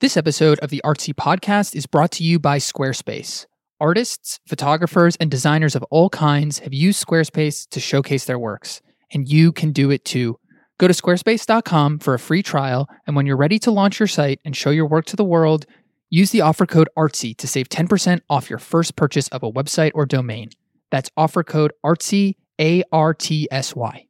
This episode of the Artsy Podcast is brought to you by Squarespace. Artists, photographers, and designers of all kinds have used Squarespace to showcase their works, and you can do it too. Go to squarespace.com for a free trial, and when you're ready to launch your site and show your work to the world, use the offer code ARTSY to save 10% off your first purchase of a website or domain. That's offer code ARTSY, A R T S Y.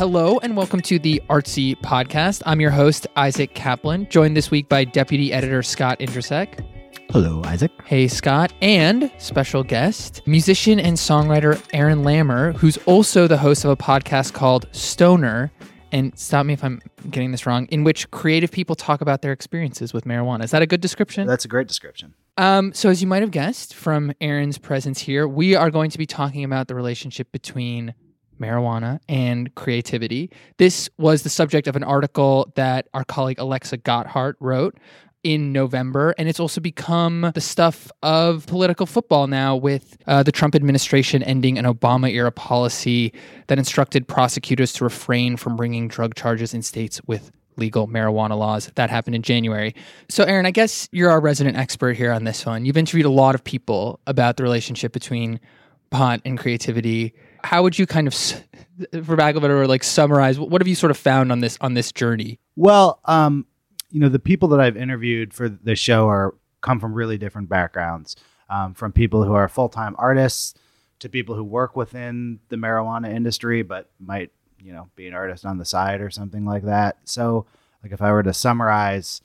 Hello and welcome to the Artsy Podcast. I'm your host, Isaac Kaplan, joined this week by Deputy Editor Scott Indrisek. Hello, Isaac. Hey, Scott, and special guest, musician and songwriter Aaron Lammer, who's also the host of a podcast called Stoner. And stop me if I'm getting this wrong, in which creative people talk about their experiences with marijuana. Is that a good description? That's a great description. Um, so, as you might have guessed from Aaron's presence here, we are going to be talking about the relationship between marijuana and creativity. This was the subject of an article that our colleague Alexa Gotthardt wrote in November, and it's also become the stuff of political football now with uh, the Trump administration ending an Obama era policy that instructed prosecutors to refrain from bringing drug charges in states with legal marijuana laws. That happened in January. So, Aaron, I guess you're our resident expert here on this one. You've interviewed a lot of people about the relationship between pot and creativity how would you kind of, for lack of a better like summarize what have you sort of found on this on this journey? Well, um, you know, the people that I've interviewed for the show are come from really different backgrounds, um, from people who are full time artists to people who work within the marijuana industry but might you know be an artist on the side or something like that. So, like if I were to summarize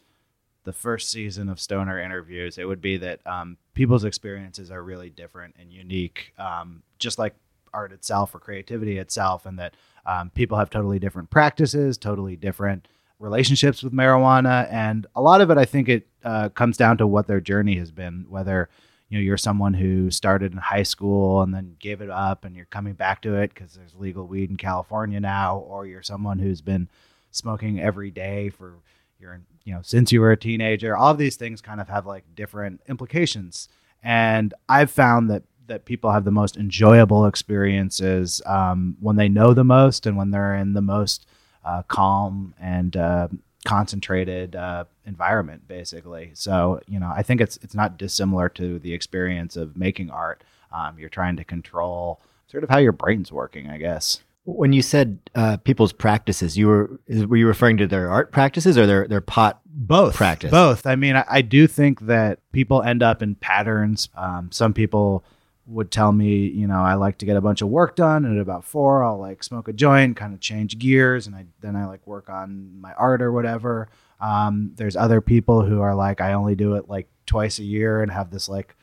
the first season of Stoner interviews, it would be that um, people's experiences are really different and unique. Um, just like art itself or creativity itself, and that um, people have totally different practices, totally different relationships with marijuana, and a lot of it, I think, it uh, comes down to what their journey has been. Whether you know you're someone who started in high school and then gave it up, and you're coming back to it because there's legal weed in California now, or you're someone who's been smoking every day for you're you know since you were a teenager. All of these things kind of have like different implications, and I've found that that people have the most enjoyable experiences um, when they know the most and when they're in the most uh, calm and uh, concentrated uh, environment, basically. So you know, I think it's it's not dissimilar to the experience of making art. Um, you're trying to control sort of how your brain's working, I guess. When you said uh, people's practices, you were were you referring to their art practices or their their pot both practice? Both. I mean, I, I do think that people end up in patterns. Um, some people would tell me, you know, I like to get a bunch of work done, and at about four, I'll like smoke a joint, kind of change gears, and I then I like work on my art or whatever. Um, there's other people who are like, I only do it like twice a year and have this like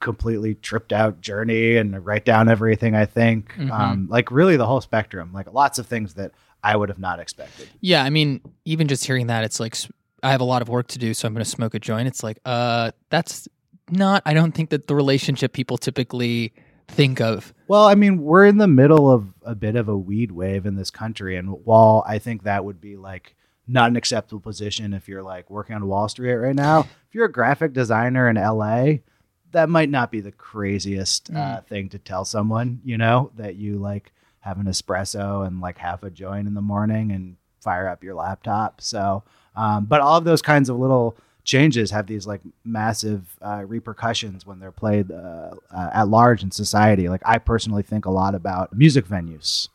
completely tripped out journey and write down everything I think. Mm-hmm. Um, like really the whole spectrum, like lots of things that I would have not expected. Yeah, I mean, even just hearing that, it's like I have a lot of work to do, so I'm going to smoke a joint. It's like, uh, that's not, I don't think that the relationship people typically think of. Well, I mean, we're in the middle of a bit of a weed wave in this country. And while I think that would be like not an acceptable position if you're like working on Wall Street right now, if you're a graphic designer in LA, that might not be the craziest uh, mm. thing to tell someone, you know, that you like have an espresso and like half a joint in the morning and fire up your laptop. So, um, but all of those kinds of little changes have these like massive uh, repercussions when they're played uh, uh, at large in society. Like I personally think a lot about music venues.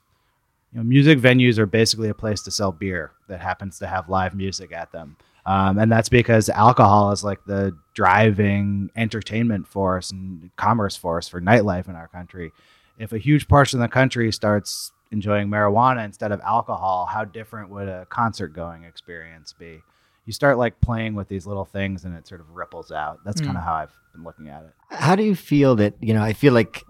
You know, music venues are basically a place to sell beer that happens to have live music at them. Um, and that's because alcohol is like the driving entertainment force and commerce force for nightlife in our country. If a huge portion of the country starts enjoying marijuana instead of alcohol, how different would a concert going experience be? You start like playing with these little things and it sort of ripples out. That's mm. kind of how I've been looking at it. How do you feel that, you know, I feel like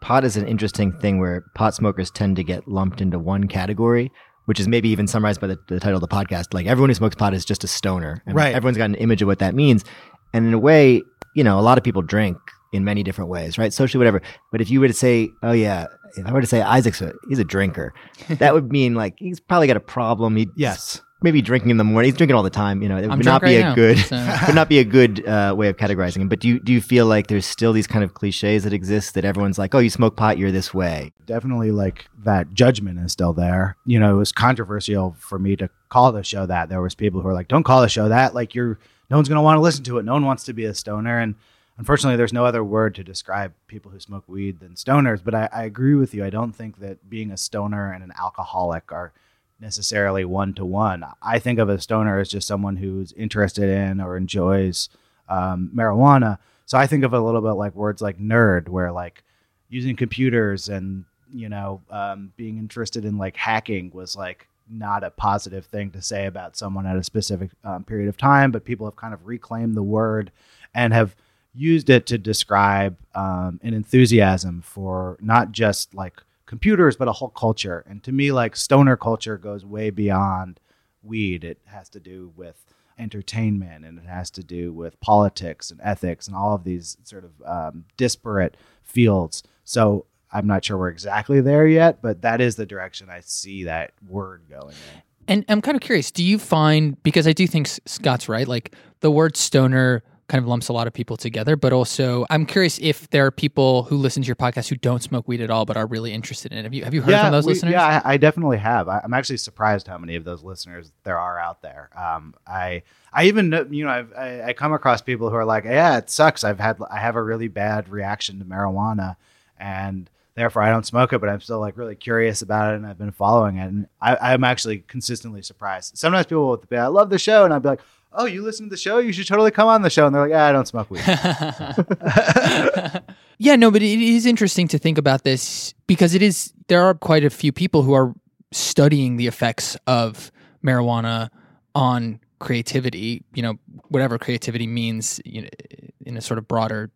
pot is an interesting thing where pot smokers tend to get lumped into one category, which is maybe even summarized by the, the title of the podcast. Like everyone who smokes pot is just a stoner. And right. Everyone's got an image of what that means. And in a way, you know, a lot of people drink in many different ways, right? Socially, whatever. But if you were to say, oh yeah, if I were to say Isaac's a, he's a drinker, that would mean like he's probably got a problem. He yes maybe drinking in the morning. He's drinking all the time. You know, it I'm would not be right a now, good so- would not be a good uh, way of categorizing him. But do you do you feel like there's still these kind of cliches that exist that everyone's like, oh, you smoke pot, you're this way. definitely like that judgment is still there. You know, it was controversial for me to call the show that. There was people who were like, "Don't call the show that. Like you're no one's going to want to listen to it. No one wants to be a stoner." And unfortunately, there's no other word to describe people who smoke weed than stoners. But I, I agree with you. I don't think that being a stoner and an alcoholic are necessarily one to one. I think of a stoner as just someone who's interested in or enjoys um, marijuana. So I think of a little bit like words like nerd, where like using computers and you know um, being interested in like hacking was like not a positive thing to say about someone at a specific um, period of time, but people have kind of reclaimed the word and have used it to describe um, an enthusiasm for not just like computers, but a whole culture. And to me, like stoner culture goes way beyond weed. It has to do with entertainment and it has to do with politics and ethics and all of these sort of um, disparate fields. So I'm not sure we're exactly there yet, but that is the direction I see that word going in. And I'm kind of curious, do you find because I do think Scott's right, like the word stoner kind of lumps a lot of people together, but also I'm curious if there are people who listen to your podcast who don't smoke weed at all but are really interested in it. Have you have you heard from those we- listeners? Yeah, I, I definitely have. I, I'm actually surprised how many of those listeners there are out there. Um, I I even you know I've, I I come across people who are like, yeah, it sucks. I've had I have a really bad reaction to marijuana, and therefore I don't smoke it, but I'm still like really curious about it, and I've been following it, and I, I'm actually consistently surprised. Sometimes people will be, I love the show, and I'd be like. Oh, you listen to the show? You should totally come on the show. And they're like, yeah, I don't smoke weed. yeah, no, but it is interesting to think about this because it is there are quite a few people who are studying the effects of marijuana on creativity, you know, whatever creativity means you know, in a sort of broader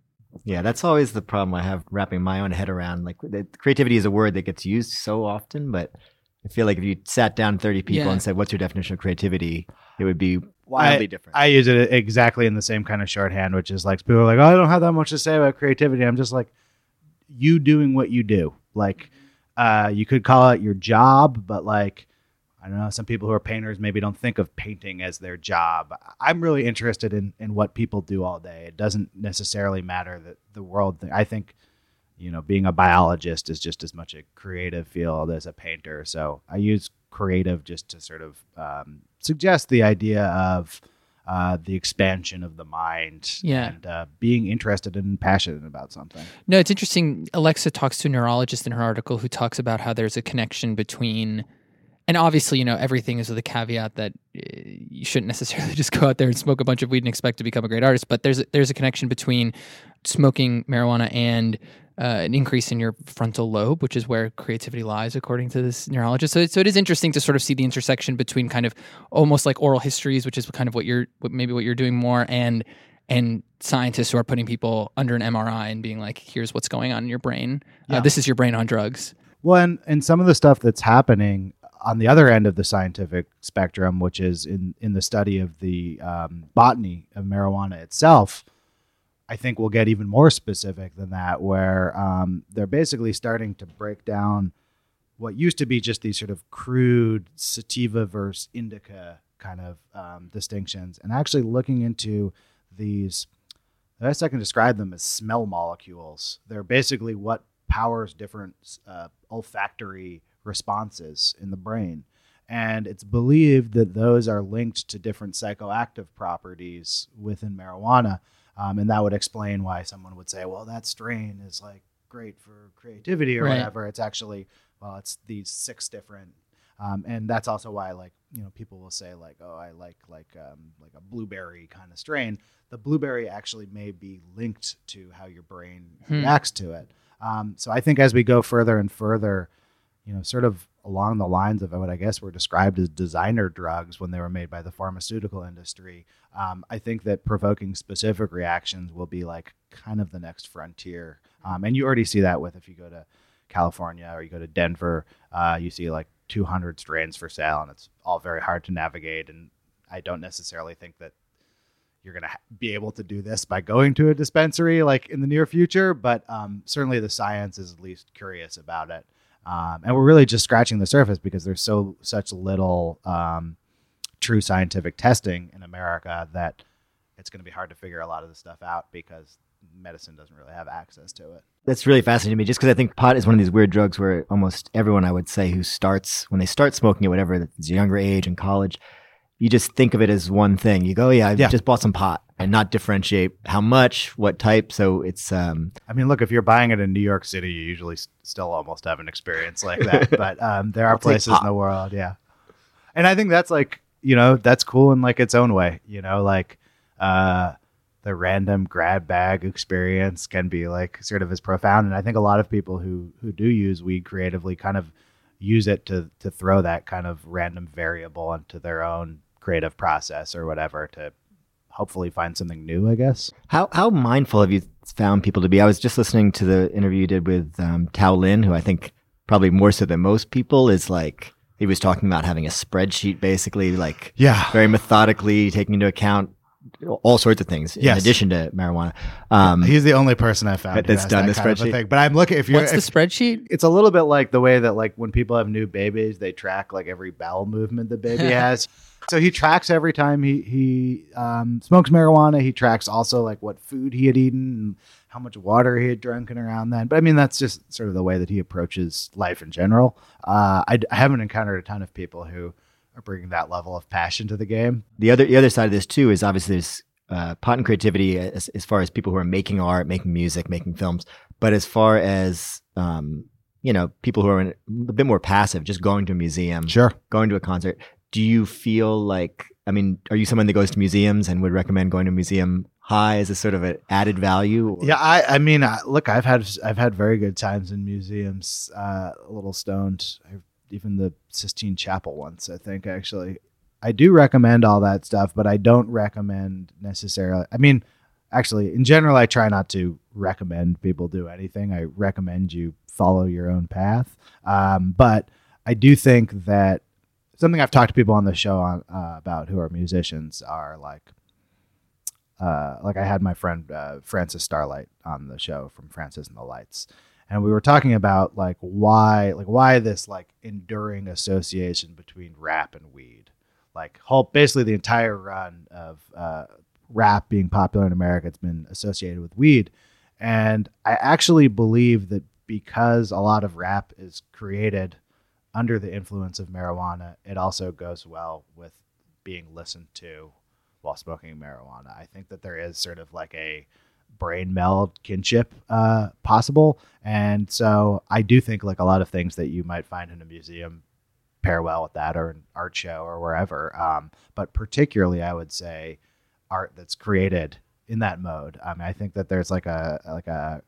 Yeah, that's always the problem I have wrapping my own head around. Like the, creativity is a word that gets used so often, but I feel like if you sat down 30 people Yeah. and said, "What's your definition of creativity?" it would be Well, I- wildly different. I use it exactly in the same kind of shorthand, which is like people are like, oh, I don't have that much to say about creativity. I'm just like, you doing what you do. Like, uh, you could call it your job, but like, I don't know. Some people who are painters maybe don't think of painting as their job. I'm really interested in in what people do all day. It doesn't necessarily matter that the world. Thing. I think, you know, being a biologist is just as much a creative field as a painter. So I use creative just to sort of um, suggest the idea of uh, the expansion of the mind Yeah. and uh, being interested and passionate about something. No, it's interesting. Alexa talks to a neurologist in her article who talks about how there's a connection between, and obviously, you know, everything is with a caveat that uh, you shouldn't necessarily just go out there and smoke a bunch of weed and expect to become a great artist. But there's a, there's a connection between smoking marijuana and uh, an increase in your frontal lobe, which is where creativity lies, according to this neurologist. So, so it is interesting to sort of see the intersection between kind of almost like oral histories, which is kind of what you're, what maybe what you're doing more, and and scientists who are putting people under an MRI and being like, "Here's what's going on in your brain. Uh, this is your brain on drugs." Well, and, and some of the stuff that's happening on the other end of the scientific spectrum, which is in, in the study of the um, botany of marijuana itself, I think we'll get even more specific than that, where um, they're basically starting to break down what used to be just these sort of crude sativa versus indica kind of um, distinctions, and actually looking into these. The best I can describe them as smell molecules. They're basically what powers different uh, olfactory responses in the brain. And it's believed that those are linked to different psychoactive properties within marijuana. Um, and that would explain why someone would say, well, that strain is like great for creativity or Right. whatever. It's actually, well, it's these six different. Um, and that's also why, like, you know, people will say, like, oh, I like, like, um, like a blueberry kind of strain. The blueberry actually may be linked to how your brain Hmm. reacts to it. Um, so I think as we go further and further, you know, sort of along the lines of what I guess were described as designer drugs when they were made by the pharmaceutical industry, um, I think that provoking specific reactions will be like kind of the next frontier. Um, and you already see that with if you go to California or you go to Denver, uh, you see like 200 strains for sale, and it's all very hard to navigate. And I don't necessarily think that you're going to be able to do this by going to a dispensary like in the near future, but um, certainly the science is at least curious about it. Um, and we're really just scratching the surface because there's so such little um, true scientific testing in America that it's going to be hard to figure a lot of this stuff out because medicine doesn't really have access to it. That's really fascinating to me, just because I think pot is one of these weird drugs where almost everyone I would say who starts when they start smoking at whatever it's a younger age in college, you just think of it as one thing. You go, oh, yeah, I Yeah. just bought some pot, and not differentiate how much, what type. So it's um, I mean, look, if you're buying it in New York City, you usually s- still almost have an experience like that. but um, there are I'll places in the world, yeah. And I think that's like, you know, that's cool in like its own way. You know, like uh, the random grab bag experience can be like sort of as profound. And I think a lot of people who who do use weed creatively kind of use it to to throw that kind of random variable into their own creative process or whatever to hopefully find something new. I guess. How how mindful have you found people to be? I was just listening to the interview you did with um, Tao Lin, who I think probably more so than most people is like he was talking about having a spreadsheet, basically like Yeah. very methodically taking into account all sorts of things in addition to marijuana. Um, He's the only person I found that's done that the kind of a spreadsheet. thing. But I'm looking if you're What's the spreadsheet? it's a little bit like the way that like when people have new babies, they track like every bowel movement the baby has. So he tracks every time he he um, smokes marijuana. He tracks also like what food he had eaten and how much water he had drunken around then. But I mean, that's just sort of the way that he approaches life in general. Uh, I, I haven't encountered a ton of people who are bringing that level of passion to the game. the other the other side of this too is obviously there's uh, pot and creativity as, as far as people who are making art, making music, making films. But as far as um, you know, people who are in, a bit more passive, just going to a museum, Sure. going to a concert. Do you feel like? I mean, are you someone that goes to museums and would recommend going to a museum high as a sort of an added value? or- Yeah, I, I mean, I, look, I've had I've had very good times in museums. Uh, a little stoned, I, even the Sistine Chapel once. I think actually, I do recommend all that stuff, but I don't recommend necessarily. I mean, actually, in general, I try not to recommend people do anything. I recommend you follow your own path. Um, but I do think that something I've talked to people on the show on uh, about who are musicians are like uh, like I had my friend uh, Francis Starlite on the show from Francis and the Lights, and we were talking about like why like why this like enduring association between rap and weed, like whole basically the entire run of uh, rap being popular in America, it's been associated with weed, and I actually believe that because a lot of rap is created under the influence of marijuana, it also goes well with being listened to while smoking marijuana. I think that there is sort of like a brain meld kinship uh, possible, and so I do think like a lot of things that you might find in a museum pair well with that, or an art show, or wherever. Um, but particularly, I would say art that's created in that mode. I mean, I think that there's like a like a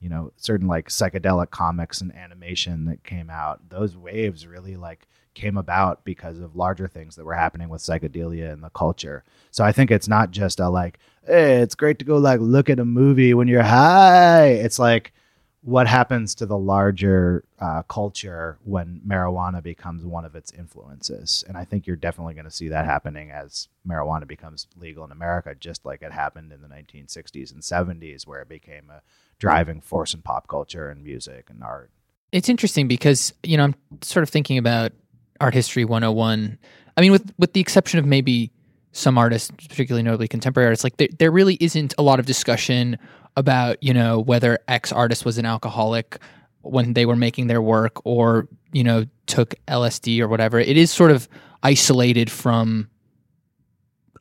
you know certain like psychedelic comics and animation that came out. Those waves really like came about because of larger things that were happening with psychedelia and the culture. So I think it's not just a like, hey, it's great to go like look at a movie when you're high. It's like what happens to the larger uh, culture when marijuana becomes one of its influences. And I think you're definitely going to see that happening as marijuana becomes legal in America, just like it happened in the 1960s and 70s, where it became a driving force in pop culture and music and art. It's interesting because, you know, I'm sort of thinking about art history 101. I mean, with with the exception of maybe some artists, particularly notably contemporary artists, like there, there really isn't a lot of discussion about, you know, whether X artist was an alcoholic when they were making their work or, you know, took LSD or whatever. It is sort of isolated from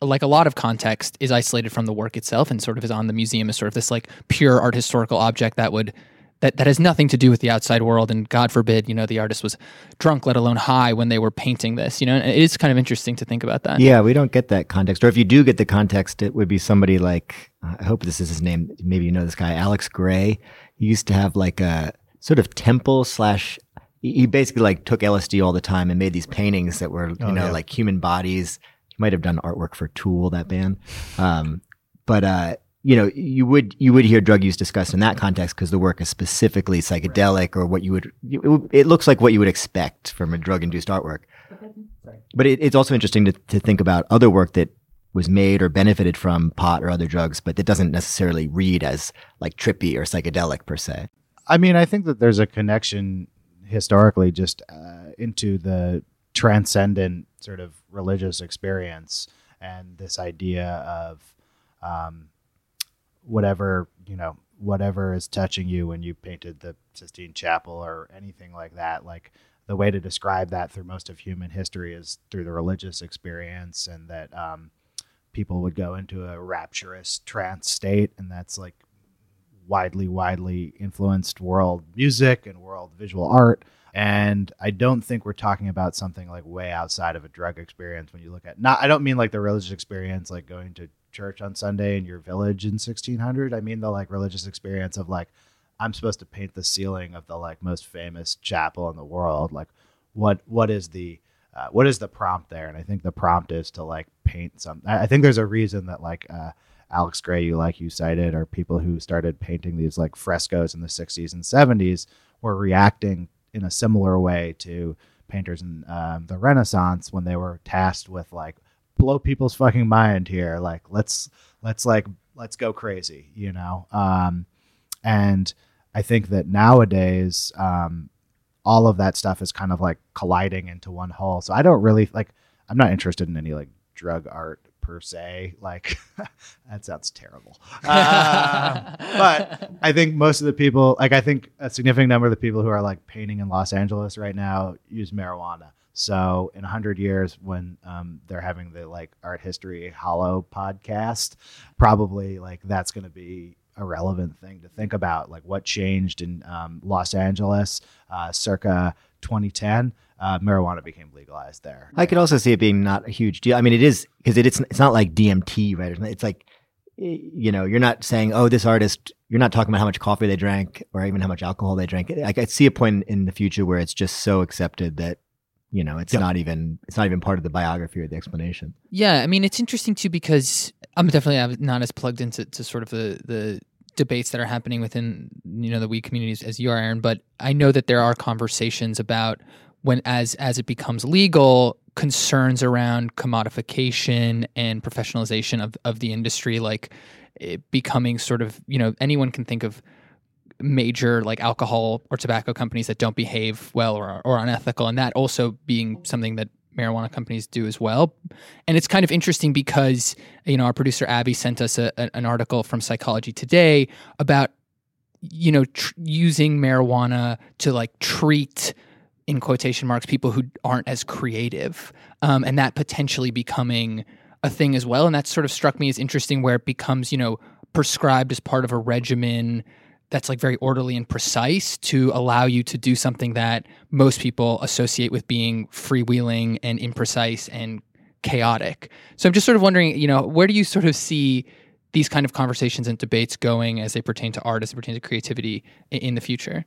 like a lot of context is isolated from the work itself and sort of is on the museum as sort of this like pure art historical object that would that, that has nothing to do with the outside world and god forbid you know the artist was drunk let alone high when they were painting this you know and it is kind of interesting to think about that Yeah, we don't get that context. Or if you do get the context, it would be somebody like, I hope this is his name. Maybe you know this guy, Alex Grey. He used to have like a sort of temple slash, he he basically like took LSD all the time and made these paintings that were, you Oh, know, yeah. like human bodies. He might have done artwork for Tool, that band. Um, but, uh, you know, you would you would hear drug use discussed in that context because the work is specifically psychedelic or what you would. It, looks like what you would expect from a drug induced artwork. But it, it's also interesting to, to think about other work that was made or benefited from pot or other drugs, but that doesn't necessarily read as like trippy or psychedelic per se. I mean, I think that there's a connection historically just uh, into the transcendent sort of religious experience and this idea of um, whatever you know whatever is touching you when you painted the Sistine Chapel or anything like that. Like the way to describe that through most of human history is through the religious experience, and that um, people would go into a rapturous trance state, and that's like widely, widely influenced world music and world visual art. And I don't think we're talking about something like way outside of a drug experience when you look at not I don't mean like the religious experience like going to church on Sunday in your village in 1600. I mean the like religious experience of like I'm supposed to paint the ceiling of the like most famous chapel in the world. Like what what is the uh, what is the prompt there? And I think the prompt is to like paint some. I, I think there's a reason that like uh, Alex Grey, you like you cited, are people who started painting these like frescoes in the 60s and 70s were reacting in a similar way to painters in um, the Renaissance when they were tasked with like blow people's fucking mind here. Like let's let's like let's go crazy, you know. Um, and I think that nowadays, um, all of that stuff is kind of like colliding into one whole. So I don't really like. I'm not interested in any like drug art per se. Like that sounds terrible. Uh, but I think most of the people, like I think a significant number of the people who are like painting in Los Angeles right now use marijuana. So in a hundred years, when um, they're having the like art history hollow podcast, probably like that's going to be a relevant thing to think about. Like what changed in um, Los Angeles uh, circa 2010 uh, marijuana became legalized there. I could also see it being not a huge deal. I mean, it is because it, it's it's not like DMT, right? It's like you know, you're not saying, oh, this artist. You're not talking about how much coffee they drank or even how much alcohol they drank. I could see a point in the future where it's just so accepted that you know it's yep. not even it's not even part of the biography or the explanation. Yeah, I mean, it's interesting too because I'm definitely not as plugged into to sort of the the debates that are happening within you know the weed communities as you are, Aaron. But I know that there are conversations about when as as it becomes legal concerns around commodification and professionalization of, of the industry like it becoming sort of you know anyone can think of major like alcohol or tobacco companies that don't behave well or, or unethical and that also being something that marijuana companies do as well. And it's kind of interesting because you know our producer abby sent us a, a, an article from psychology today about you know tr- using marijuana to like treat in quotation marks people who aren't as creative um, and that potentially becoming a thing as well. And that sort of struck me as interesting where it becomes you know prescribed as part of a regimen that's like very orderly and precise to allow you to do something that most people associate with being freewheeling and imprecise and chaotic. So i'm just sort of wondering you know where do you sort of see these kind of conversations and debates going as they pertain to art as they pertain to creativity in, the future?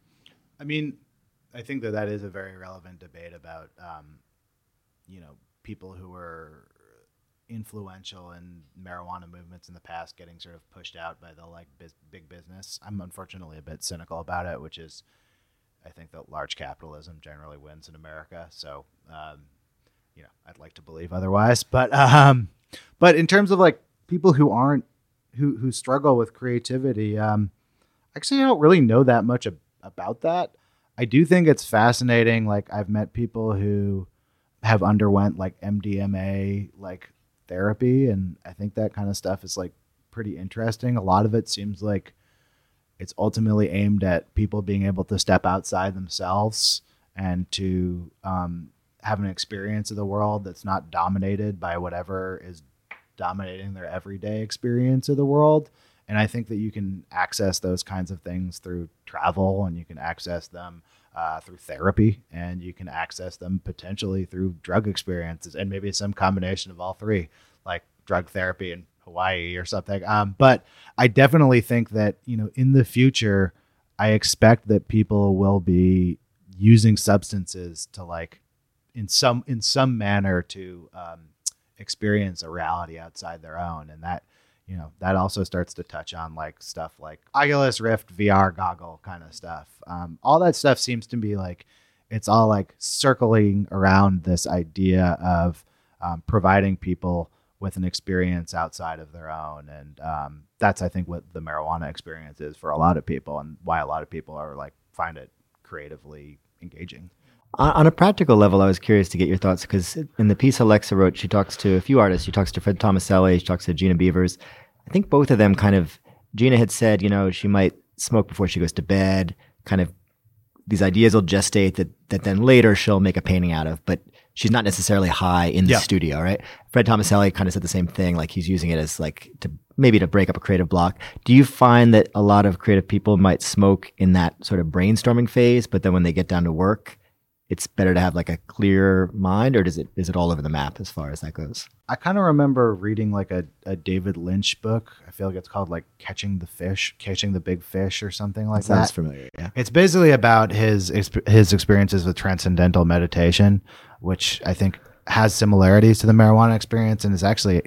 I mean I think that that is a very relevant debate about, um, you know, people who were influential in marijuana movements in the past getting sort of pushed out by the like biz- big business. I'm unfortunately a bit cynical about it, which is, I think that large capitalism generally wins in America. So, um, you know, I'd like to believe otherwise, but um, but in terms of like people who aren't who who struggle with creativity, um, actually, I don't really know that much ab- about that. I do think it's fascinating. Like I've met people who have underwent like MDMA like therapy, and I think that kind of stuff is like pretty interesting. A lot of it seems like it's ultimately aimed at people being able to step outside themselves and to um, have an experience of the world that's not dominated by whatever is dominating their everyday experience of the world and I think that you can access those kinds of things through travel and you can access them uh, through therapy and you can access them potentially through drug experiences and maybe some combination of all three, like drug therapy in Hawaii or something. Um, but I definitely think that, you know, in the future, I expect that people will be using substances to like in some in some manner to um, experience a reality outside their own and that you know that also starts to touch on like stuff like Oculus Rift VR goggle kind of stuff. Um, all that stuff seems to be like it's all like circling around this idea of um, providing people with an experience outside of their own, and um, that's I think what the marijuana experience is for a lot of people, and why a lot of people are like find it creatively engaging. On, on a practical level, I was curious to get your thoughts because in the piece Alexa wrote, she talks to a few artists. She talks to Fred Tomaselli, she talks to Gina Beavers. I think both of them kind of, Gina had said, you know, she might smoke before she goes to bed, kind of these ideas will gestate that, that then later she'll make a painting out of, but she's not necessarily high in the Yeah. studio, right? Fred Tomaselli kind of said the same thing, like he's using it as like to maybe to break up a creative block. Do you find that a lot of creative people might smoke in that sort of brainstorming phase, but then when they get down to work, it's better to have like a clear mind, or does it is it all over the map as far as that goes? I kind of remember reading like a, a David Lynch book. I feel like it's called like Catching the Fish, Catching the Big Fish, or something like Sounds that. familiar. Yeah. It's basically about his his experiences with transcendental meditation, which I think has similarities to the marijuana experience, and is actually,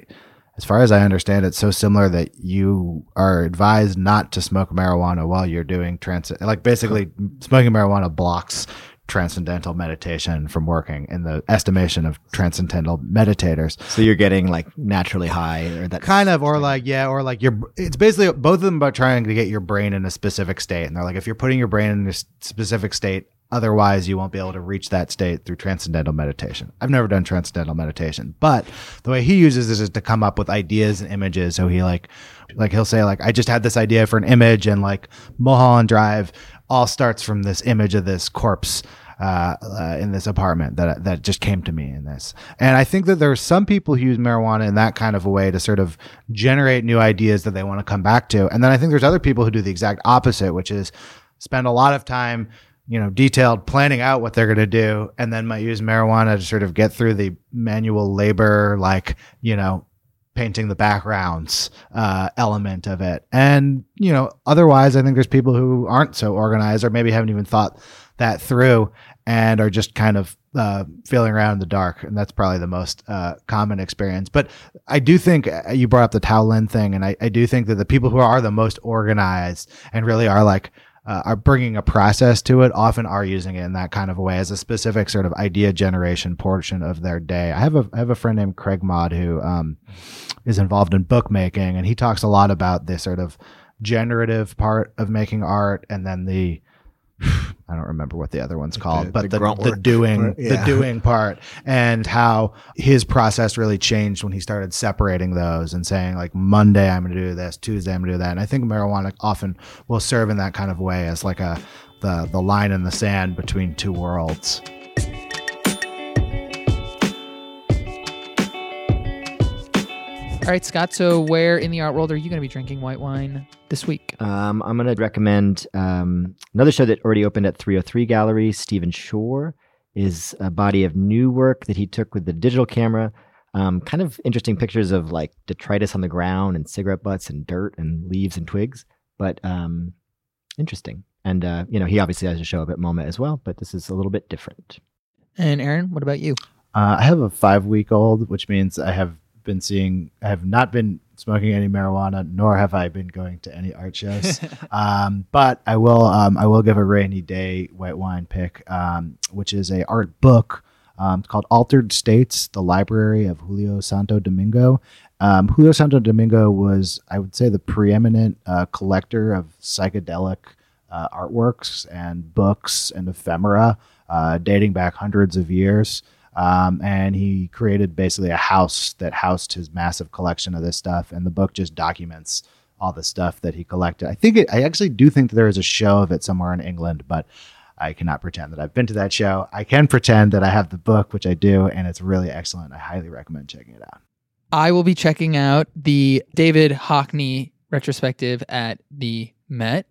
as far as I understand it, so similar that you are advised not to smoke marijuana while you're doing trans. Like basically, smoking marijuana blocks transcendental meditation from working in the estimation of transcendental meditators. So you're getting like naturally high, or that kind of or like yeah or like you're it's basically both of them about trying to get your brain in a specific state. And they're like if you're putting your brain in a specific state otherwise you won't be able to reach that state through transcendental meditation. I've never done transcendental meditation but the way he uses this is to come up with ideas and images. So he like like he'll say like i just had this idea for an image and like mulholland drive all starts from this image of this corpse uh, uh, in this apartment that that just came to me in this. And I think that there are some people who use marijuana in that kind of a way to sort of generate new ideas that they want to come back to. And then I think there's other people who do the exact opposite, which is spend a lot of time, you know, detailed planning out what they're going to do, and then might use marijuana to sort of get through the manual labor, like you know, painting the backgrounds uh, element of it. And, you know, otherwise, I think there's people who aren't so organized or maybe haven't even thought that through and are just kind of uh, feeling around in the dark. And that's probably the most uh, common experience. But I do think uh, you brought up the Tao Lin thing. And I, I do think that the people who are the most organized and really are like, uh, are bringing a process to it often are using it in that kind of a way as a specific sort of idea generation portion of their day. I have a I have a friend named Craig Mod who um, is involved in bookmaking, and he talks a lot about this sort of generative part of making art, and then the I don't remember what the other one's called, the but the, grunt the doing part, the doing part, and how his process really changed when he started separating those and saying like Monday I'm going to do this, Tuesday I'm going to do that. And I think marijuana often will serve in that kind of way as like a the the line in the sand between two worlds. All right, Scott. So, where in the art world are you going to be drinking white wine this week? Um, I'm going to recommend um, another show that already opened at 303 Gallery. Stephen Shore is a body of new work that he took with the digital camera. Um, kind of interesting pictures of like detritus on the ground and cigarette butts and dirt and leaves and twigs, but um, interesting. And uh, you know, he obviously has a show up at MoMA as well, but this is a little bit different. And Aaron, what about you? Uh, I have a five week old, which means I have been seeing, I have not been smoking any marijuana, nor have I been going to any art shows. um, but I will, um, I will give a rainy day white wine pick, um, which is a art book. Um, it's called Altered States: The Library of Julio Santo Domingo. Um, Julio Santo Domingo was, I would say, the preeminent uh, collector of psychedelic uh, artworks and books and ephemera uh, dating back hundreds of years. Um, and he created basically a house that housed his massive collection of this stuff. And the book just documents all the stuff that he collected. I think it, I actually do think that there is a show of it somewhere in England, but I cannot pretend that I've been to that show. I can pretend that I have the book, which I do, and it's really excellent. I highly recommend checking it out. I will be checking out the David Hockney retrospective at the Met.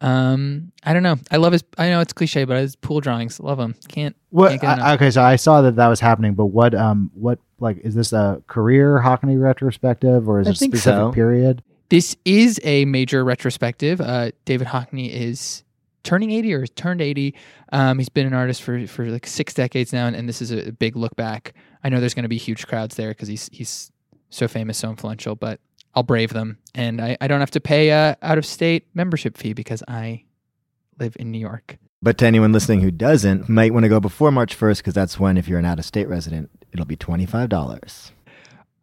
Um, I don't know. I love his. I know it's cliche, but his pool drawings, love them. Can't. What? Can't get. I, okay, so I saw that that was happening, but what? Um, what? Like, is this a career Hockney retrospective, or is I it a specific so. period? This is a major retrospective. Uh, David Hockney is turning 80 or has turned 80. Um, he's been an artist for, for like six decades now, and, and this is a big look back. I know there's going to be huge crowds there because he's he's so famous, so influential, but I'll brave them. And I, I don't have to pay a out of state membership fee because I live in New York. But to anyone listening who doesn't, might want to go before March 1st because that's when, if you're an out of state resident, it'll be $25.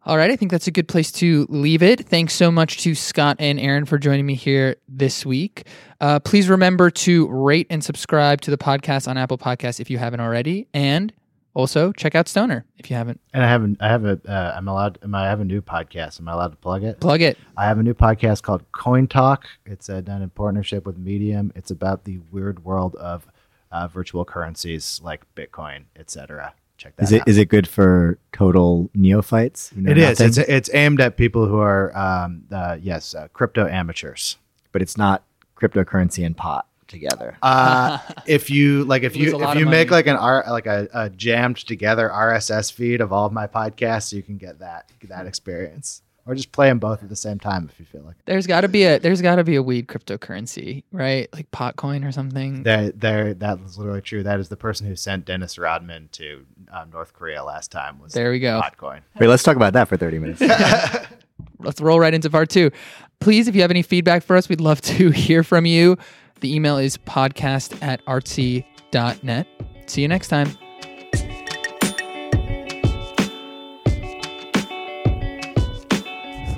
All right, I think that's a good place to leave it. Thanks so much to Scott and Aaron for joining me here this week. Uh, please remember to rate and subscribe to the podcast on Apple Podcasts if you haven't already, and also check out Stoner if you haven't. And I haven't. I have a. Uh, I'm allowed. Am I I have a new podcast? Am I allowed to plug it? Plug it. I have a new podcast called Coin Talk. It's uh, done in partnership with Medium. It's about the weird world of uh, virtual currencies like Bitcoin, etc. Check that Is it out. is it good for total neophytes? You know It is. nothing? It's it's aimed at people who are um, uh, yes, uh, crypto amateurs. but it's not cryptocurrency and pot together. Uh, if you like, if you if you make money. like an R like a, a jammed together RSS feed of all of my podcasts, you can get that that experience, or just play them both at the same time if you feel like. There's got to be a there's got to be a weed cryptocurrency, right? Like Potcoin or something. That there that is literally true. That is the person who sent Dennis Rodman to um, North Korea last time. Was There we go. Potcoin. Wait, let's talk about that for 30 minutes. let's roll right into part two. Please, if you have any feedback for us, we'd love to hear from you. The email is podcast at artsy.net. See you next time.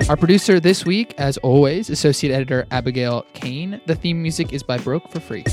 Our producer this week, as always, associate editor Abigail Cain. The theme music is by Broke for Free.